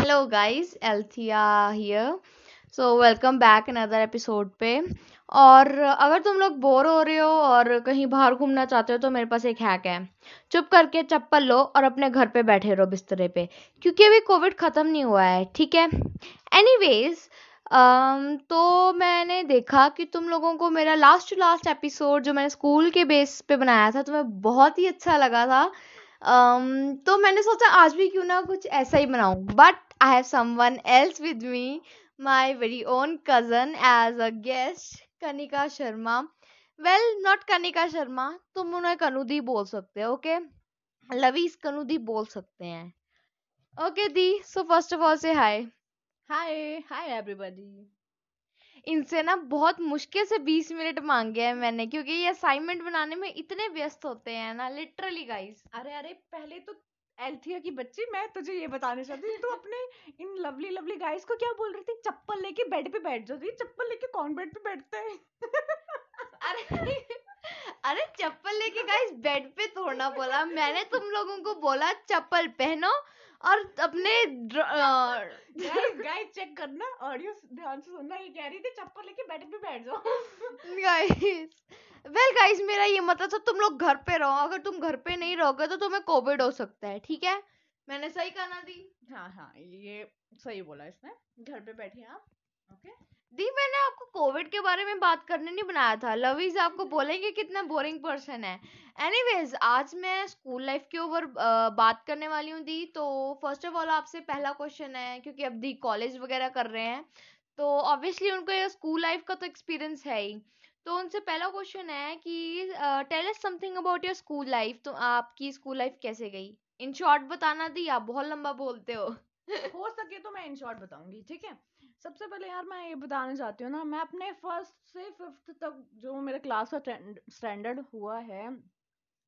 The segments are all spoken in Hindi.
Hello guys Althea here so welcome back another episode पे. और अगर तुम लोग बोर हो रहे हो और कहीं बाहर घूमना चाहते हो तो मेरे पास एक हैक है। चुप करके चप्पल लो और अपने घर पे बैठे रहो बिस्तरे पे। क्योंकि अभी कोविड ख़त्म नहीं हुआ है ठीक है? एनीवेज um, तो मैंने देखा कि तुम लोगों को मेरा लास्ट टू लास्ट एपिसोड जो मैंने स्कूल के बेस पे बनाया था तुम्हें बहुत ही अच्छा लगा था। um, तो मैंने सोचा आज भी क्यों ना कुछ ऐसा ही बनाऊँ। But I have someone else with me my very own cousin as a guest Kanika Sharma well not Kanika Sharma तुम उन्हें कनुदी बोल सकते हो ओके लवीज कनुदी बोल सकते हैं। ओके दी सो फ़र्स्ट ऑफ़ ऑल से हाय हाय हाय एवरीबॉडी इनसे ना बहुत मुश्किल से 20 मिनट मांगे हैं मैंने क्योंकि ये असाइनमेंट बनाने में इतने व्यस्त होते हैं ना लिटरली गाइस अरे अरे पहले तो एल्थिया की बच्ची, मैं तुझे ये बताने चाहती हूँ, तू अपने इन लवली लवली गाइस को क्या बोल रही थी? चप्पल लेके बेड पे बैठ जाती चप्पल लेके कौन बेड पे बैठता है? अरे अरे चप्पल लेके गाइस बेड पे तोड़ना बोला, मैंने तुम लोगों को बोला चप्पल पहनो और अपने गाइस चेक करना ऑडियो ध्यान से सुनना ये कह रही थी चप्पल लेके बेड पे बैठ जाओ। गाइस वेल गाइस मेरा ये मतलब था तुम लोग घर पे रहो अगर तुम घर पे नहीं रहोगे तो तुम्हें कोविड हो सकता है ठीक है? मैंने सही कहना ना दी? हाँ हाँ ये सही बोला इसने। घर पे बैठे आप ओके दी, मैंने आपको कोविड के बारे में बात करने नहीं बनाया था। लवीज आपको बोलेंगे कितना बोरिंग पर्सन है। एनीवेज आज मैं स्कूल लाइफ के ऊपर बात करने वाली हूँ दी। तो फ़र्स्ट ऑफ़ ऑल आपसे पहला क्वेश्चन है, क्योंकि अब दी कॉलेज वगैरह कर रहे हैं। तो ऑब्वियसली उनको ये स्कूल लाइफ का तो एक्सपीरियंस है ही। तो उनसे पहला क्वेश्चन है कि tell us something about your school life तो आपकी स्कूल लाइफ कैसे गई? इन शॉर्ट बताना दी, आप बहुत लंबा बोलते हो। हो सके तो मैं इन शॉर्ट बताऊँगी, ठीक है? सबसे पहले यार मैं ये बताना चाहती हूँ ना मैं अपने फ़र्स्ट से फिफ्थ तक जो मेरे क्लास का स्टैंडर्ड हुआ है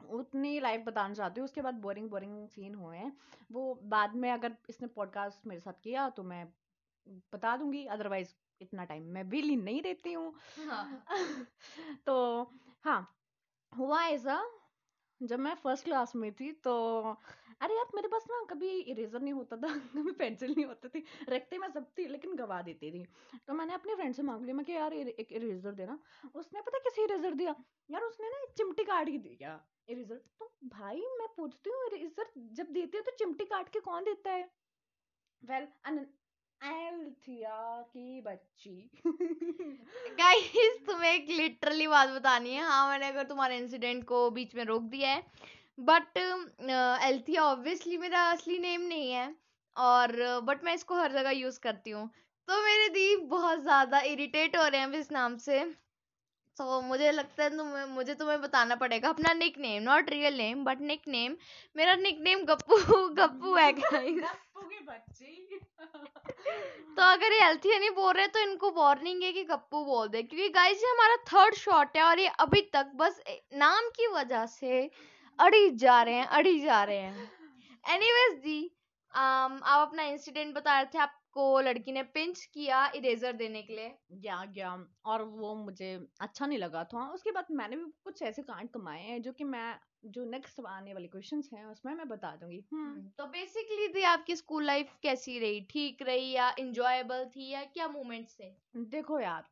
उतनी लाइफ बताना चाहती हूँ। उसके बाद बोरिंग बोरिंग सीन हुए हैं। वो बाद में अगर इसने पॉडकास्ट मेरे साथ किया तो मैं बता दूँगी अदरवाइज़ इतना टाइम मैं बिल नहीं देती हूँ। हाँ। तो हाँ हुआ ऐसा जब मैं फ़र्स्ट क्लास में थी तो अरे यार मेरे पास ना कभी इरेजर नहीं होता था कभी पेंसिल नहीं होती थी। रखते मैं सब थी लेकिन गवा देती थी। तो मैंने अपने फ्रेंड से मांग लिया मैं कि यार एक इरेजर देना। उसने पता कैसे इरेजर दिया? यार उसने ना चिमटी काट के दिया इरेजर तो भाई मैं पूछती हूँ इरेजर जब देते हो तो चिमटी काट के कौन देता है? वेल well, एल्थिया की बच्ची। गाइस तुम्हें एक लिटरली बात बतानी है। हाँ मैंने अगर तुम्हारे इंसिडेंट को बीच में रोक दिया है बट एल्थिया ऑब्वियसली मेरा असली नेम नहीं है और बट uh, मैं इसको हर जगह यूज़ करती हूँ। तो मेरे दी बहुत ज़्यादा इरिटेट हो रहे हैं इस नाम से। तो so, मुझे लगता है तुम्हें मुझे तुम्हें बताना पड़ेगा। अपना nickname not real name but nickname मेरा निक नेम गप्पू गप्पू है तो अगर ये हेल्थी नहीं बोल रहे तो इनको वार्निंग है कि गप्पू बोल दे। क्योंकि गाइस ये हमारा थर्ड शॉट है और ये अभी तक बस नाम की वजह से अड़ी जा रहे हैं अड़ी जा रहे हैं। एनीवेज दी um, आप अपना इंसिडेंट बता रहे थे आप को लड़की ने पिंच किया इरेजर देने के लिए। गया गया और वो मुझे अच्छा नहीं लगा था। उसके बाद मैंने भी कुछ ऐसे कांड कमाए हैं जो कि मैं जो नेक्स्ट आने वाले क्वेश्चंस हैं उसमें मैं बता दूँगी। हम्म, तो बेसिकली थी आपकी स्कूल लाइफ कैसी रही? ठीक रही या इंजॉयबल थी या क्या मोमेंट्स थे? देखो यार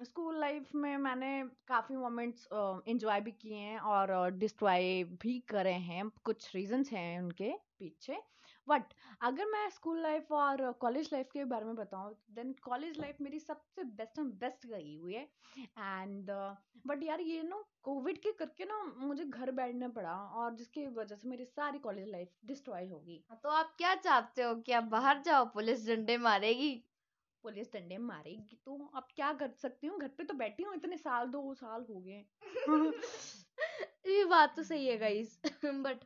स्कूल लाइफ में मैंने काफ़ी मोमेंट्स इंजॉय भी किए हैं और डिस्ट्रॉय भी करे हैं कुछ रीजंस हैं उनके पीछे। बट अगर मैं स्कूल लाइफ और कॉलेज लाइफ के बारे में बताऊँ देन कॉलेज लाइफ मेरी सबसे बेस्ट एंड बेस्ट गई हुई है। एंड बट यार ये ना कोविड के करके ना मुझे घर बैठना पड़ा और जिसकी वजह से मेरी सारी कॉलेज लाइफ डिस्ट्रॉय होगी हाँ, तो आप क्या चाहते हो कि आप बाहर जाओ पुलिस डंडे मारेगी? पुलिस डंडे मारेगी। तो अब क्या कर सकती हूँ? घर पे तो बैठी हूँ, इतने साल, दो साल हो गए ये बात तो सही है guys but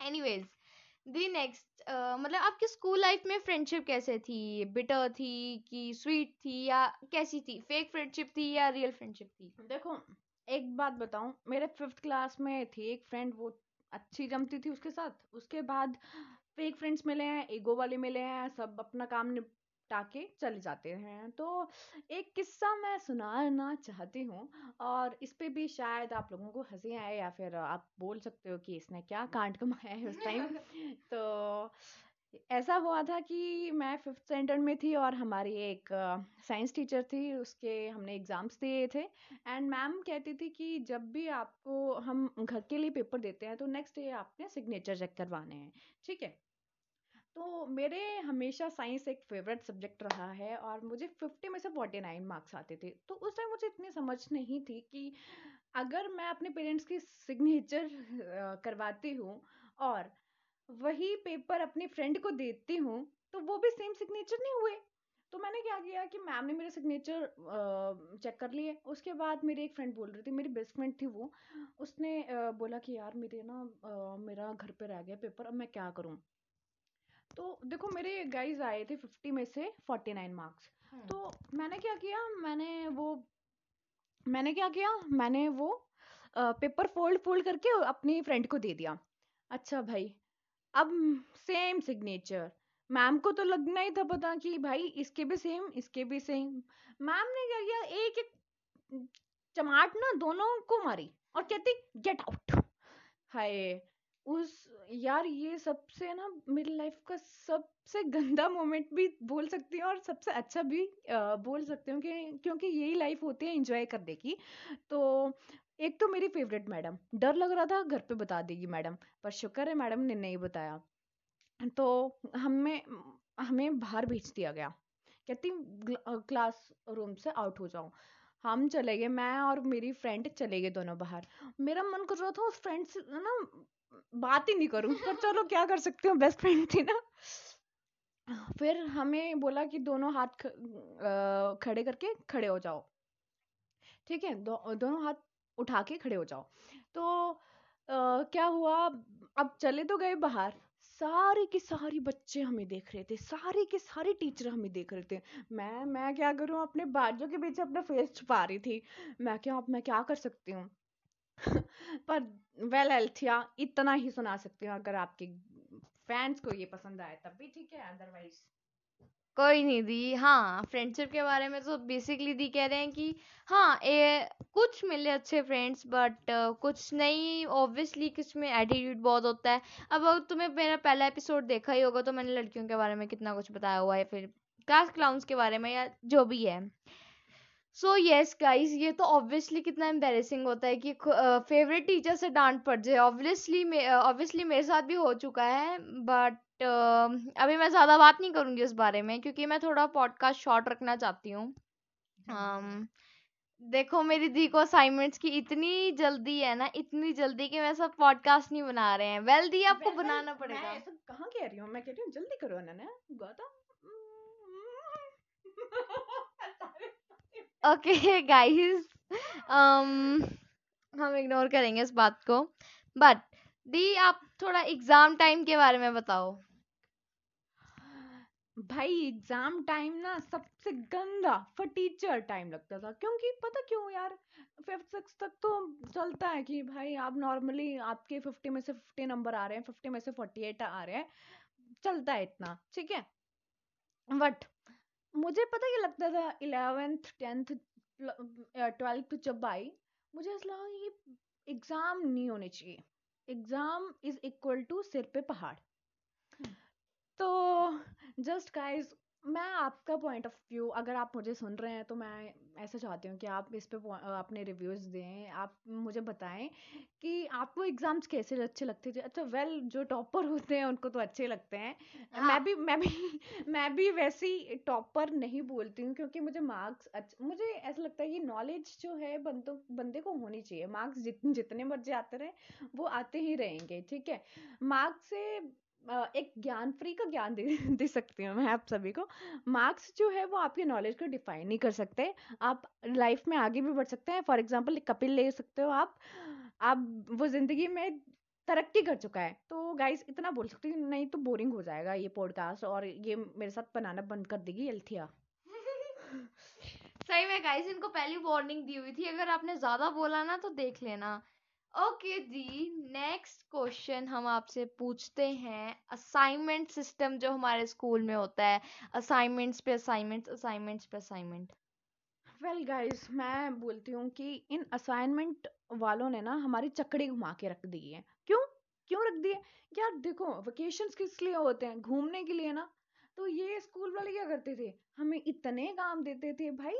anyways the next मतलब आपकी स्कूल लाइफ में फ्रेंडशिप कैसे थी? बिटर थी कि स्वीट थी या कैसी थी? फेक फ्रेंडशिप थी या रियल फ्रेंडशिप थी? देखो, एक बात बताऊँ, मेरे फिफ्थ क्लास में थी एक फ्रेंड वो अच्छी जमती थी उसके साथ। उसके बाद फेक फ्रेंड्स मिले हैं ईगो वाले मिले हैं, सब अपना काम टाके चले जाते हैं। तो एक किस्सा मैं सुनाना चाहती हूँ और इस पे भी शायद आप लोगों को हँसी आए या फिर आप बोल सकते हो कि इसने क्या कांड कमाया है उस टाइम। तो ऐसा हुआ था कि मैं फिफ्थ स्टैंडर्ड में थी और हमारी एक साइंस टीचर थी उसके हमने एग्ज़ाम्स दिए थे। एंड मैम कहती थी कि जब भी आपको हम घर के लिए पेपर देते हैं तो नेक्स्ट डे आपने सिग्नेचर चेक करवाने हैं। ठीक है? तो मेरे हमेशा साइंस एक फेवरेट सब्जेक्ट रहा है और मुझे फिफ्टी में से फोर्टी नाइन मार्क्स आते थे। तो उस टाइम मुझे इतनी समझ नहीं थी कि अगर मैं अपने पेरेंट्स की सिग्नेचर करवाती हूँ और वही पेपर अपनी फ्रेंड को देती हूँ तो वो भी सेम सिग्नेचर नहीं हुए। तो मैंने क्या किया कि मैम ने मेरे सिग्नेचर चेक कर लिए। उसके बाद मेरी एक फ्रेंड बोल रही थी, मेरी बेस्ट फ्रेंड थी वो। उसने बोला कि यार मेरे ना मेरा घर पे रह गया पेपर, अब मैं क्या करूँ? तो देखो मेरे गाइज़ आए थे फिफ्टी में से फोर्टी नाइन मार्क्स तो मैंने क्या किया मैंने वो मैंने क्या किया मैंने वो पेपर फोल्ड फोल्ड करके अपनी फ्रेंड को दे दिया। अच्छा भाई अब सेम सिग्नेचर मैम को तो लगना ही था पता कि भाई इसके भी सेम इसके भी सेम मैम ने क्या किया एक एक चमाट ना दोनों को मारी और कहती गेट आउट हाय उस यार ये सबसे ना मेरी लाइफ का सबसे गंदा मोमेंट भी बोल सकती हूँ और सबसे अच्छा भी आ, बोल सकती हूँ क्योंकि यही लाइफ होती है एंजॉय करने की। तो एक तो मेरी फेवरेट मैडम डर लग रहा था घर पे बता देगी मैडम पर शुक्र है मैडम ने नहीं बताया। तो हमें हमें बाहर भेज दिया गया। कहती क्लास रूम से आउट हो जाओ हम चले गए मैं और मेरी फ्रेंड चले गए दोनों बाहर। मेरा मन कर रहा था उस फ्रेंड से ना बात ही नहीं करूँ पर चलो क्या कर सकती हूँ बेस्ट फ्रेंड थी ना। फिर हमें बोला कि दोनों हाथ ख, आ, खड़े करके खड़े हो जाओ। ठीक है दो, दोनों हाथ उठा के खड़े हो जाओ। तो आ, क्या हुआ अब चले तो गए बाहर। सारे के सारे बच्चे हमें देख रहे थे, सारे के सारे टीचर हमें देख रहे थे। मैं मैं क्या करूँ, अपने बाजू के पीछे अपना फेस छुपा रही थी। मैं क्या अब मैं क्या कर सकती हूँ? पर वेल एल्थिया इतना ही सुना सकती हूँ, अगर आपके फैंस को ये पसंद आए, तब भी ठीक है अदरवाइज़ कोई नहीं दी। हाँ फ्रेंडशिप के बारे में तो बेसिकली दी कह रहे हैं कि हाँ ए, कुछ मिले अच्छे फ्रेंड्स बट कुछ नहीं। ऑब्वियसली कुछ में एटीट्यूड बहुत होता है। अब अगर तुम्हें मेरा पहला एपिसोड देखा ही होगा तो मैंने लड़कियों के बारे में कितना कुछ बताया हुआ है फिर क्लास क्लाउंस के बारे में या जो भी है। सो यस गाइस ये तो ऑब्वियसली कितना एम्बेरसिंग होता है कि फेवरेट टीचर से डांट पड़ जाए। ऑब्वियसली ऑब्वियसली मेरे साथ भी हो चुका है बट uh, अभी मैं ज़्यादा बात नहीं करूँगी उस बारे में क्योंकि मैं थोड़ा पॉडकास्ट शॉर्ट रखना चाहती हूँ। um, देखो मेरी दी को असाइनमेंट्स की इतनी जल्दी है ना इतनी जल्दी कि मैं सब पॉडकास्ट नहीं बना रहे हैं। वेल well, दी आपको बनाना पड़ेगा। मैं ऐसा कहाँ कह रही हूँ? मैं कह रही हूँ जल्दी करो ना गौतम ओके गाइस um, हम इग्नोर करेंगे इस बात को। बट दी आप थोड़ा एग्ज़ाम टाइम के बारे में बताओ। भाई एग्ज़ाम टाइम ना सबसे गंदा फॉर टीचर टाइम लगता था। क्योंकि पता क्यों यार फिफ्थ सिक्स तक तो चलता है कि भाई आप नॉर्मली आपके फिफ्टी में से फिफ्टी नंबर आ रहे हैं फिफ्टी में से फोर्टी एट आ रहे हैं, चलता है इतना, ठीक है? बट मुझे पता क्या लगता था इलेवेंथ टेंथ ट्वेल्थ जब आई, मुझे ऐसा लगा ये एग्ज़ाम नहीं होने चाहिए। एग्ज़ाम इज़ इक्वल टू सिर पे पहाड़। तो जस्ट गाइस मैं आपका पॉइंट ऑफ़ व्यू अगर आप मुझे सुन रहे हैं तो मैं ऐसा चाहती हूँ कि आप इस पे अपने रिव्यूज़ दें। आप मुझे बताएँ कि आपको एग्ज़ाम्स कैसे अच्छे लगते थे? अच्छा वेल जो टॉपर होते हैं उनको तो अच्छे लगते हैं। हाँ. मैं भी मैं भी मैं भी वैसी टॉपर नहीं बोलती हूँ क्योंकि मुझे मार्क्स अच्छा मुझे ऐसा लगता है कि नॉलेज जो है बंदों बंदे को होनी चाहिए। मार्क्स जित, जितने मर्ज़ी आते रहे वो आते ही रहेंगे ठीक है? मार्क्स से एक ज्ञान, फ्री का ज्ञान दे दे सकती हूँ मैं आप सभी को। मार्क्स जो है वो आपके नॉलेज को डिफाइन नहीं कर सकते। आप लाइफ में आगे भी बढ़ सकते हैं। फॉर एग्ज़ाम्पल कपिल ले सकते हो आप। आप, वो ज़िंदगी में तरक्की कर चुका है। तो गाइस इतना बोल सकती हूँ, नहीं तो बोरिंग हो जाएगा ये पॉडकास्ट और ये मेरे साथ बनाना बंद कर देगी एल्थिया। सही में गाइस इनको पहली वार्निंग दी हुई थी। अगर आपने ज़्यादा बोला ना तो देख लेना। ओके जी, नेक्स्ट क्वेश्चन हम आपसे पूछते हैं असाइनमेंट सिस्टम जो हमारे स्कूल में होता है। असाइनमेंट्स पे असाइनमेंट्स असाइनमेंट्स पे असाइनमेंट। वेल गाइस मैं बोलती हूँ कि इन असाइनमेंट वालों ने ना हमारी चकड़ी घुमा के रख दी है। क्यों? क्यों रख दिए यार देखो वेकेशंस किस लिए होते हैं? घूमने के लिए ना। तो ये स्कूल वाले क्या करते थे? हमें इतने काम देते थे भाई।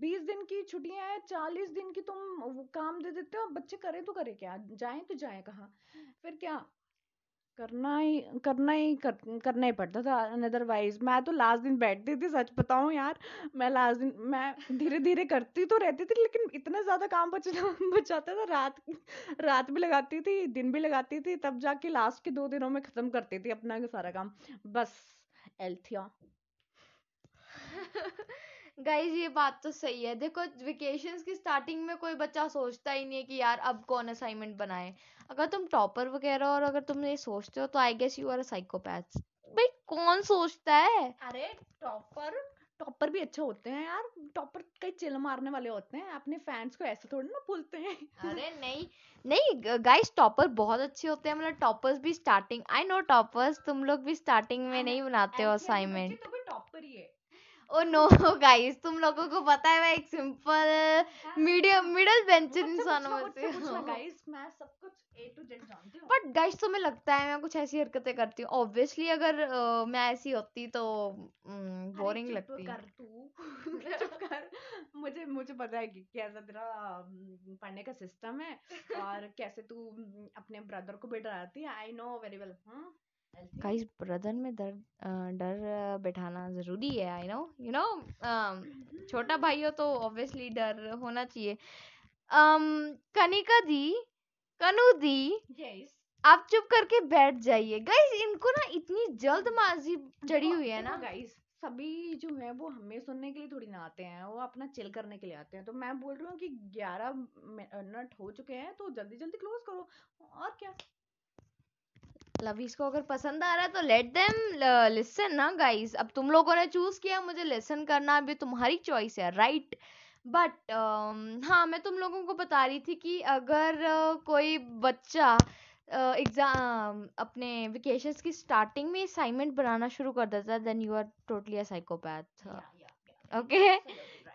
बीस दिन की छुट्टियाँ हैं चालीस दिन की तुम काम दे देते हो। बच्चे करे तो करे क्या? जाए तो जाए कहाँ? फिर क्या? करना ही करना ही कर, करना ही पड़ता था। अदरवाइज़ मैं तो लास्ट दिन बैठती थी सच बताऊँ यार। मैं लास्ट दिन मैं धीरे धीरे करती तो रहती थी लेकिन इतना ज़्यादा काम बच बचाता था। रात रात भी लगाती थी दिन भी लगाती थी तब जाके लास्ट के दो दिनों में ख़त्म करती थी अपना सारा काम। बस। एल्थिया गाइस ये बात तो सही है। देखो वेकेशंस की स्टार्टिंग में कोई बच्चा सोचता ही नहीं है कि यार अब कौन असाइनमेंट बनाए। अगर तुम टॉपर वगैरह और अगर तुम ये सोचते हो तो I guess you are a psychopath भाई कौन सोचता है? अरे टॉपर टॉपर भी अच्छे होते हैं यार टॉपर कई चिल मारने वाले होते हैं अपने फैंस को ऐसे थोड़ी ना भूलते हैं। अरे नहीं नहीं गाइस टॉपर बहुत अच्छे होते हैं मतलब टॉपर्स भी स्टार्टिंग आई नो टॉपर्स तुम लोग भी स्टार्टिंग में नहीं बनाते हो असाइनमेंट तो टॉपर ही है। ओ नो गाइस तुम लोगों को पता है मैं एक सिंपल मीडियम मिडिल बेंच इंसान से गाइस मैं सब कुछ ए टू जेड जानती हूँ। बट गाइस तुम्हें लगता है मैं कुछ ऐसी हरकतें करती हूँ। ऑब्वियसली अगर uh, मैं ऐसी होती तो बोरिंग चुप लगती। कर तू। चुप कर। मुझे मुझे पता है कि कैसा तेरा पढ़ने का सिस्टम है और कैसे तू अपने ब्रदर को भी डराती है I know very well guys brother में डर डर बैठाना ज़रूरी है आई नो यू नो छोटा भाई हो तो ऑब्वियसली डर होना चाहिए। Um, कनिका दी कनु दी यस आप चुप करके बैठ जाइए। गाइस इनको ना इतनी जल्दबाजी चढ़ी हुई है ना। गाइस सभी जो है वो हमें सुनने के लिए थोड़ी ना आते हैं वो अपना चिल करने के लिए आते हैं। तो मैं बोल रही हूँ कि ग्यारह मिनट हो चुके हैं तो जल्दी जल्दी क्लोज करो। और क्या? लवीज को अगर पसंद आ रहा है तो लेट देम लिसन ना गाइस अब तुम लोगों ने चूज़ किया मुझे लिसन करना भी तुम्हारी चॉइस है राइट बट uh, हाँ मैं तुम लोगों को बता रही थी कि अगर uh, कोई बच्चा एग्ज़ाम uh, अपने वेकेशंस की स्टार्टिंग में असाइनमेंट बनाना शुरू कर देता है then you are totally a psychopath okay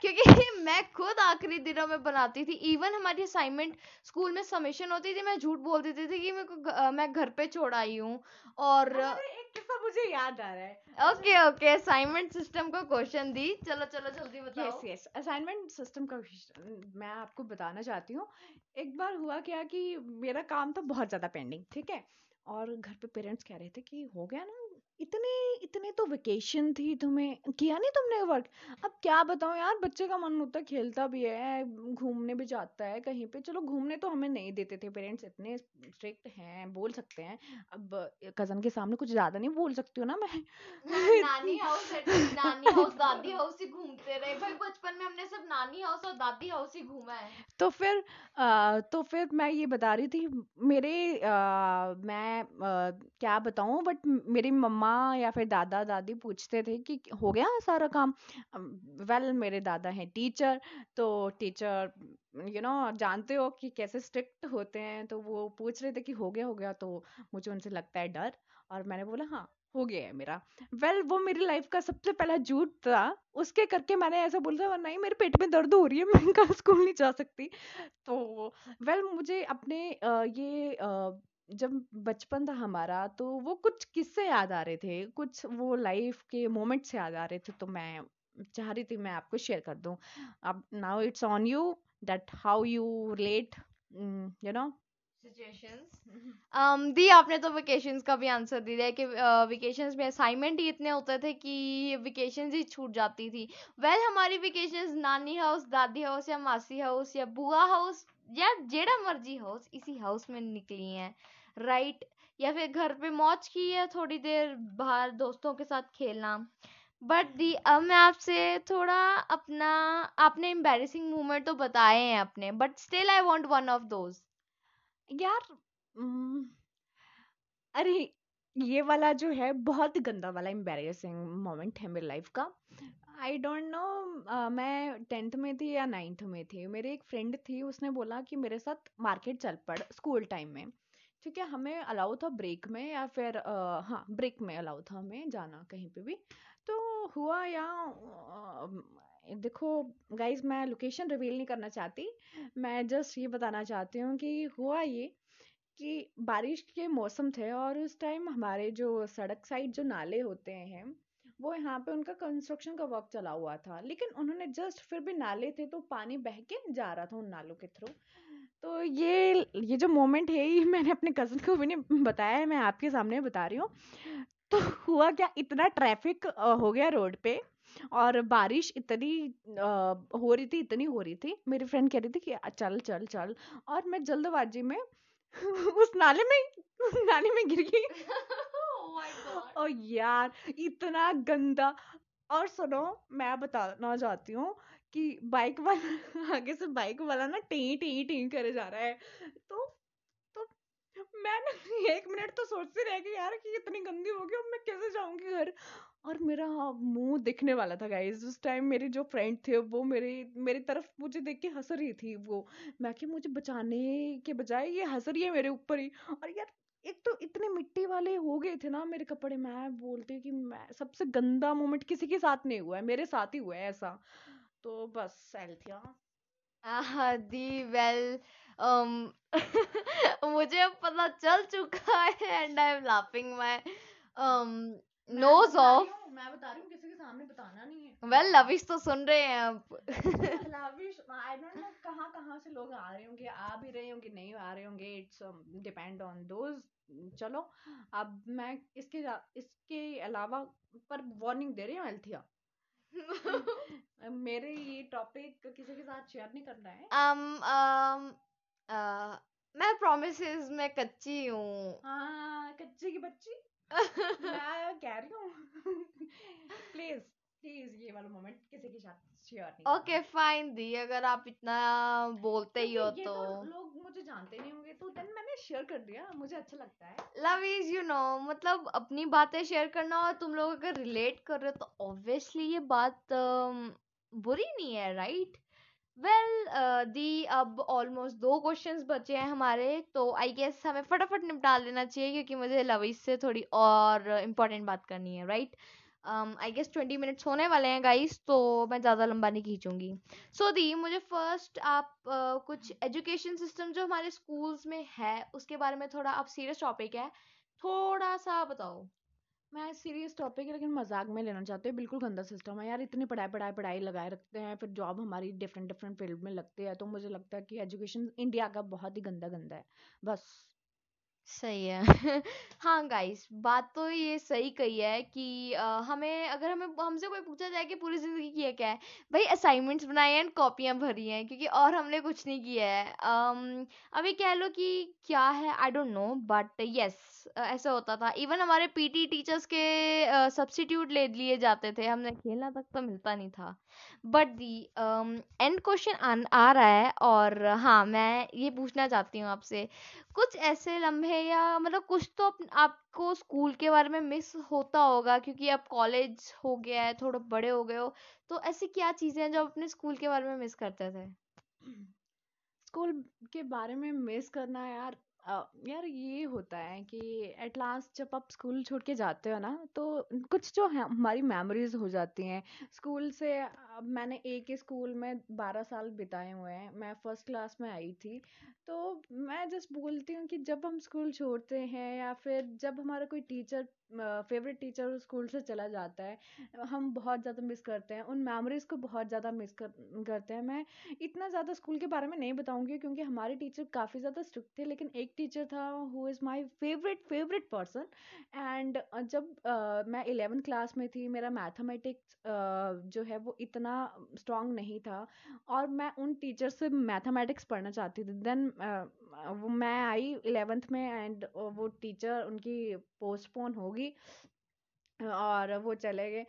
क्योंकि मैं खुद आखिरी दिनों में बनाती थी। इवन हमारी असाइनमेंट स्कूल में समीशन होती थी मैं झूठ बोल देती थी कि मैं मैं घर पे छोड़ आई हूँ। और एक किस्सा मुझे याद आ रहा है। ओके ओके असाइनमेंट सिस्टम का क्वेश्चन दी। चलो चलो जल्दी बताओ। यस यस असाइनमेंट सिस्टम का मैं आपको बताना चाहती हूँ। एक बार हुआ क्या कि मेरा काम था बहुत ज़्यादा पेंडिंग ठीक है? और घर पे पेरेंट्स कह रहे थे कि हो गया ना इतने इतने तो वेकेशन थी तुम्हें। किया नहीं तुमने वर्क अब क्या बताऊँ यार बच्चे का मन होता है खेलता भी है घूमने भी जाता है कहीं पे। चलो घूमने तो हमें नहीं देते थे पेरेंट्स इतने स्ट्रिक्ट हैं बोल सकते हैं। अब कज़न के सामने कुछ ज़्यादा नहीं बोल सकती हूँ ना मैं। नानी हाउस नानी हाउस दादी हाउस ही घूमते रहे। भाई बचपन में हमने सब नानी हाउस और दादी हाउस ही घूमा है। तो फिर आ, तो फिर मैं ये बता रही थी मेरे आ, मैं आ, क्या बताऊँ बट मेरी मम्मा माँ या फिर दादा दादी पूछते थे कि हो गया सारा काम? वेल well, मेरे दादा हैं टीचर तो टीचर यू नो जानते हो कि कैसे स्ट्रिक्ट होते हैं तो वो पूछ रहे थे कि हो गया हो गया तो मुझे उनसे लगता है डर और मैंने बोला हाँ हो गया है मेरा। वेल well, वो मेरी लाइफ का सबसे पहला झूठ था उसके करके मैंने ऐसा बोला नहीं मेरे पेट में दर्द हो रही है मैं कल स्कूल नहीं जा सकती। तो वेल well, मुझे अपने ये जब बचपन था हमारा तो वो कुछ किस्से याद आ रहे थे कुछ वो लाइफ के मोमेंट्स याद आ रहे थे तो मैं चाह रही थी मैं आपको शेयर कर दूँ। अब now it's on you that how you relate you know? Um, दी आपने तो वेकेशंस का भी आंसर दे दिया कि वेकेशंस में असाइनमेंट ही इतने होते थे कि वेकेशंस ही छूट जाती थी। वेल well, हमारी वेकेशंस नानी हाउस दादी हाउस या मासी हाउस या बुआ हाउस या जेड़ा मर्ज़ी हाउस इसी हाउस में निकली हैं। राइट या फिर घर पे मौज की है थोड़ी देर बाहर दोस्तों के साथ खेलना। बट दी अब मैं आपसे थोड़ा अपना आपने एम्बेरसिंग मोमेंट तो बताए हैं अपने but still I want one of those यार अरे ये वाला जो है बहुत गंदा वाला एम्बेरसिंग मोमेंट है मेरी लाइफ का। आई डोंट नो मैं टेंथ में थी या नाइन्थ में थी। मेरी एक फ्रेंड थी उसने बोला कि मेरे साथ मार्केट चल पड़ स्कूल टाइम में। ठीक है हमें अलाउ था ब्रेक में या फिर आ, हाँ ब्रेक में अलाउ था हमें जाना कहीं पे भी। तो हुआ या देखो गाइज़ मैं लोकेशन रिवील नहीं करना चाहती। मैं जस्ट ये बताना चाहती हूँ कि हुआ ये कि बारिश के मौसम थे और उस टाइम हमारे जो सड़क साइड जो नाले होते हैं वो यहाँ पे उनका कंस्ट्रक्शन का वर्क चला हुआ था। लेकिन उन्होंने जस्ट फिर भी नाले थे तो पानी बह के जा रहा था उन नालों के थ्रू। तो ये ये जो मोमेंट है ये मैंने अपने कज़न को भी नहीं बताया है मैं आपके सामने बता रही हूँ। तो हुआ क्या इतना ट्रैफ़िक हो गया रोड पे और बारिश इतनी हो रही थी इतनी हो रही थी। मेरी फ्रेंड कह रही थी कि चल चल चल। और मैं जल्दबाजी में उस नाले में उस नाले में गिर गई। Oh और यार इतना गंदा और सुनो, मैं बताना चाहती हूँ कि बाइक वाला, आगे से बाइक वाला ना टी टी टी करे जा रहा है। तो तो मैं एक मिनट तो सोचती रह गई, यार, कि इतनी गंदी होगी अब मैं कैसे जाऊँगी घर? और मेरा मुँह दिखने वाला था गाइस उस टाइम मेरे जो फ्रेंड थे, वो मेरे, मेरी तरफ़ मुझे देख के हंस रही थी, वो। मैं कि, मुझे बचाने के बजाय ये हंस रही है मेरे ऊपर ही। और यार एक तो इतने मिट्टी वाले हो गए थे ना मेरे कपड़े, मैं बोलती हूँ कि मैं, सबसे गंदा मोमेंट किसी के साथ नहीं हुआ है, मेरे साथ ही हुआ है ऐसा। तो बस एल्थिया आहा, दी वेल मुझे अब पता चल चुका है and I am laughing my nose off मैं बता रही हूँ किसी के सामने बताना नहीं है। वेल well, लविश तो सुन रहे हैं अब लविश आई डोंट नो कहाँ कहाँ से लोग आ रहे होंगे आ भी रहे होंगे नहीं आ रहे होंगे इट्स डिपेंड ऑन दोज चलो अब मैं इसके इसके अलावा पर वार्निंग दे रही हूँ एल्थिया मेरे ये टॉपिक किसी के साथ शेयर नहीं करना है। Um, um, uh, मैं प्रोमिसेस में कच्ची हूँ। हाँ कच्ची की बच्ची? मैं कह रही हूँ प्लीज़ प्लीज़ ये वाला मोमेंट किसी के साथ शेयर नहीं ओके फाइन दी अगर आप इतना बोलते ही हो तो, लोग मुझे जानते नहीं होंगे तो देन मैंने शेयर कर दिया मुझे अच्छा लगता है लव इज़ यू नो मतलब अपनी बातें शेयर करना और तुम लोग अगर रिलेट कर रहे हो तो ऑब्वियसली ये बात बुरी नहीं है राइट वेल दी अब ऑलमोस्ट दो क्वेश्चंस बचे हैं हमारे तो आई गेस हमें फटाफट निपटा लेना चाहिए क्योंकि मुझे लविश से थोड़ी और इम्पोर्टेंट बात करनी है right I guess twenty minutes होने वाले हैं गाइस तो मैं ज़्यादा लंबा नहीं खींचूँगी। सो so, दी मुझे फ़र्स्ट आप uh, कुछ एजुकेशन सिस्टम जो हमारे स्कूल्स में है उसके बारे में थोड़ा आप सीरियस टॉपिक है थोड़ा सा बताओ। मैं सीरियस टॉपिक है लेकिन मज़ाक में लेना चाहते हैं। बिल्कुल गंदा सिस्टम है यार इतनी पढ़ाई पढ़ाई पढ़ाई लगाए रखते हैं फिर जॉब हमारी डिफरेंट डिफरेंट फ़ील्ड में लगती है तो मुझे लगता है कि एजुकेशन इंडिया का बहुत ही गंदा गंदा है। बस। सही है। हाँ गाइस बात तो ये सही कही है कि आ, हमें अगर हमें हमसे कोई पूछा जाए कि पूरी ज़िंदगी किया क्या है भाई असाइनमेंट्स बनाए हैं कॉपियाँ भरी हैं क्योंकि और हमने कुछ नहीं किया है। अभी कह लो कि क्या है I don't know but yes ऐसा होता था। इवन हमारे पीटी टीचर्स के सब्सिट्यूट ले लिए जाते थे। हमने खेलना तक तो मिलता नहीं था। बट दी एंड क्वेश्चन आ रहा है और हाँ मैं ये पूछना चाहती हूँ आपसे। कुछ ऐसे लम्हे या मतलब कुछ तो आपको स्कूल के बारे में मिस होता होगा क्योंकि अब कॉलेज हो गया है, थोड़ा बड़े हो गए हो। तो ऐसी क्या चीज़ें हैं जो अपने स्कूल के बारे में मिस करते थे? स्कूल के बारे में मिस करना यार यार ये होता है कि एट लास्ट जब आप स्कूल छोड़ के जाते हो ना तो कुछ जो है, हमारी मेमोरीज हो जाती हैं। स्कूल से मैंने एक ही स्कूल में बारह साल बिताए हुए हैं। मैं फ़र्स्ट क्लास में आई थी। तो मैं जस्ट बोलती हूँ कि जब हम स्कूल छोड़ते हैं या फिर जब हमारा कोई टीचर फेवरेट टीचर स्कूल से चला जाता है। हम बहुत ज़्यादा मिस करते हैं। उन मेमोरीज को बहुत ज़्यादा मिस कर करते हैं। मैं इतना ज़्यादा स्कूल के बारे में नहीं बताऊँगी क्योंकि हमारे टीचर काफ़ी ज़्यादा स्ट्रिक्ट थे लेकिन एक टीचर था who is my favourite favourite person and जब uh, मैं इलेवेंथ क्लास में थी मेरा मैथमेटिक्स uh, जो है वो इतना स्ट्रॉन्ग नहीं था। और मैं उन टीचर से मैथमेटिक्स पढ़ना चाहती थी। देन वो मैं आई इलेवेंथ में एंड वो टीचर उनकी पोस्टपोन होगी और वो चले गए।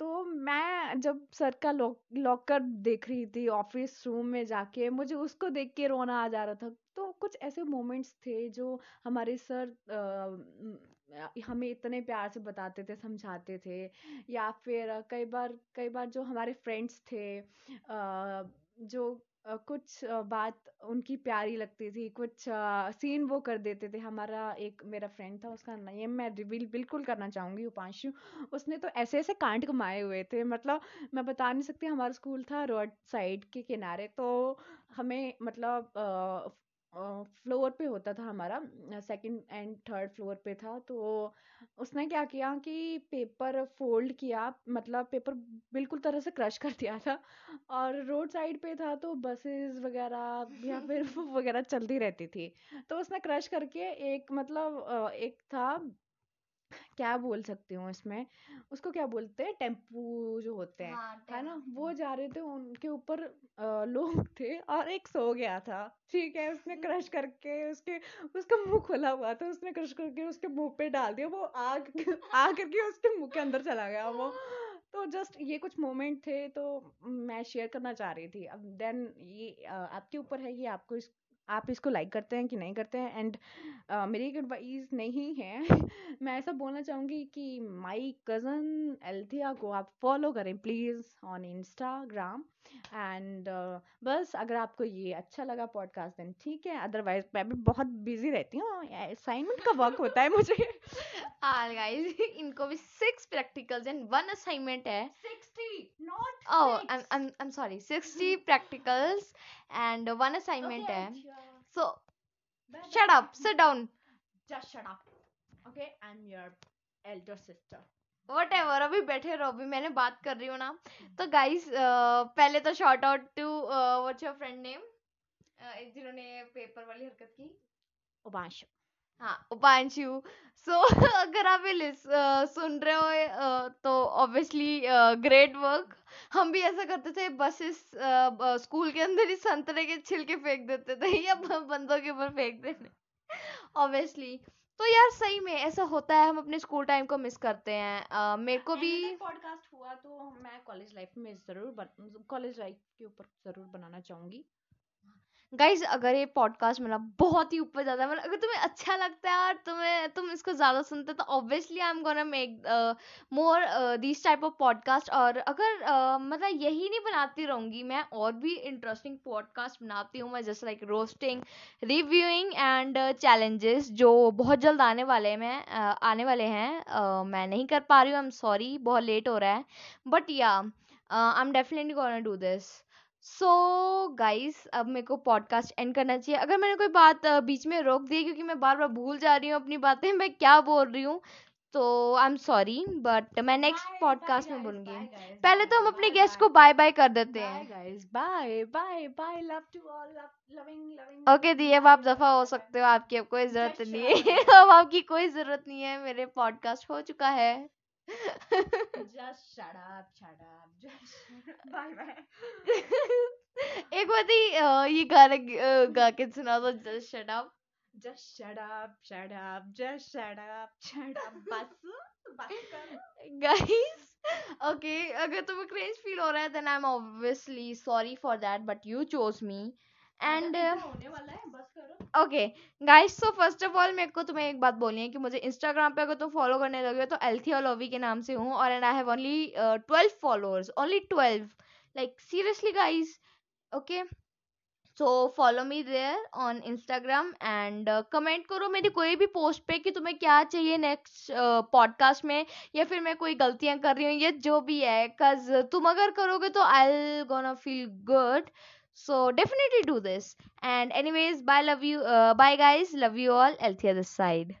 तो मैं जब सर का लॉक लॉकर देख रही थी ऑफ़िस रूम में जाके मुझे उसको देख के रोना आ जा रहा था। तो कुछ ऐसे मोमेंट्स थे जो हमारे सर आ, हमें इतने प्यार से बताते थे समझाते थे। या फिर कई बार कई बार जो हमारे फ्रेंड्स थे आ, जो कुछ बात उनकी प्यारी लगती थी, कुछ सीन वो कर देते थे। हमारा एक मेरा फ्रेंड था, उसका नेम मैं रिवील बिल्कुल करना चाहूँगी, उपांशु। उसने तो ऐसे ऐसे कांट कमाए हुए थे मतलब मैं बता नहीं सकती, हमारा स्कूल था रोड साइड के किनारे तो हमें मतलब फ्लोर पे होता था हमारा सेकंड एंड थर्ड फ्लोर पे था तो उसने क्या किया कि पेपर फोल्ड किया मतलब पेपर बिल्कुल तरह से क्रश कर दिया था और रोड साइड पे था तो बसेस वगैरह या फिर वगैरह चलती रहती थी। तो उसने क्रश करके एक मतलब एक था क्या बोल सकती हूँ इसमें? उसको क्या बोलते हैं? टेंपू जो होते हैं हाँ, है ना? वो जा रहे थे उनके ऊपर लोग थे और एक सो गया था ठीक है? उसने क्रश करके उसके उसका मुँह खुला हुआ था उसने क्रश करके उसके मुँह पे डाल दिया वो आग आग करके उसके मुँह के अंदर चला गया वो। तो जस्ट ये कुछ मोमेंट थे तो मैं शेयर करना चाह रही थी। अब देन ये आपके ऊपर है कि आपको इस आप इसको लाइक करते हैं कि नहीं करते हैं? एंड मेरी एक एडवाइस नहीं है। मैं ऐसा बोलना चाहूँगी कि माई कज़न एल्थिया को आप फॉलो करें प्लीज़ ऑन इंस्टाग्राम एंड बस अगर आपको ये अच्छा लगा पॉडकास्ट देन ठीक है। अदरवाइज़ मैं भी बहुत बिज़ी रहती हूँ। असाइनमेंट का वर्क होता है मुझे। हाँ गाइस इनको भी six practicals and one assignment है। 60 not oh I'm I'm I'm sorry 60 practicals and one assignment है। so shut up sit down just shut up okay i'm your elder sister whatever अभी बैठे रहो अभी मैंने बात कर रही हूँ ना। तो गाइस पहले तो short out to what's your friend name जिन्होंने पेपर वाली हरकत की। उपांशु। हाँ उपांशु। सो अगर आप ये अ, सुन रहे हो तो ऑब्वियसली ग्रेट वर्क हम भी ऐसा करते थे बसेस स्कूल के अंदर ही संतरे के छिलके फेंक देते थे या बंदों के ऊपर फेंक देते ऑब्वियसली तो यार सही में ऐसा होता है हम अपने स्कूल टाइम को मिस करते हैं। मेरे को भी पॉडकास्ट हुआ तो मैं कॉलेज लाइफ में ज़रूर कॉलेज लाइफ के ऊपर ज़रूर बनाना चाहूँगी। गाइज़ अगर ये पॉडकास्ट मेरा बहुत ही ऊपर जाता है मतलब अगर तुम्हें अच्छा लगता है और तुम्हें तुम इसको ज़्यादा सुनते तो obviously I am gonna make more this type of podcast और अगर uh, मतलब यही नहीं बनाती रहूँगी मैं और भी इंटरेस्टिंग पॉडकास्ट बनाती हूँ मैं जैसे like roasting reviewing and challenges जो बहुत जल्द आने वाले मैं uh, आने वाले हैं uh, मैं नहीं कर पा रही हूँ आई एम सॉरी बहुत लेट हो रहा है but yeah I am definitely gonna do this so guys अब मेरे को पॉडकास्ट एंड करना चाहिए। अगर मैंने कोई बात अ, बीच में रोक दी क्योंकि मैं बार बार भूल जा रही हूँ अपनी बातें मैं क्या बोल रही हूँ? तो आई एम सॉरी बट मैं नेक्स्ट पॉडकास्ट में बोलूँगी। पहले तो हम अपने गेस्ट को बाय बाय कर देते हैं। Guys bye bye bye love to all loving loving okay दी अब आप दफ़ा हो सकते हो आपकी अब कोई ज़रूरत नहीं है। अब आपकी कोई ज़रूरत नहीं है मेरे पॉडकास्ट हो चुका है। Just shut up shut up just bye bye एक बार ही अ, ये गाना ग- अ, गा के सुना दो just shut up just shut up shut up just shut up shut up बस बस कर guys okay अगर तुम्हें cringe फील हो रहा है then I'm obviously sorry for that but you chose me and uh, है okay guys so first of all मेरे को तुम्हें एक बात बोलनी है कि मुझे इंस्टाग्राम पे अगर तुम फॉलो करने लगे हो तो एल्थिया लोवी के नाम से हूँ और and I have only twelve followers only twelve like seriously guys okay so follow me there on Instagram and comment करो मेरी कोई भी पोस्ट पे कि तुम्हें क्या चाहिए नेक्स्ट पॉडकास्ट में या फिर मैं कोई गलतियाँ कर रही हूँ या जो भी है कज तुम अगर करोगे तो I gonna feel good so definitely do this. And anyways bye love you uh, bye guys. Love you all. Althea this side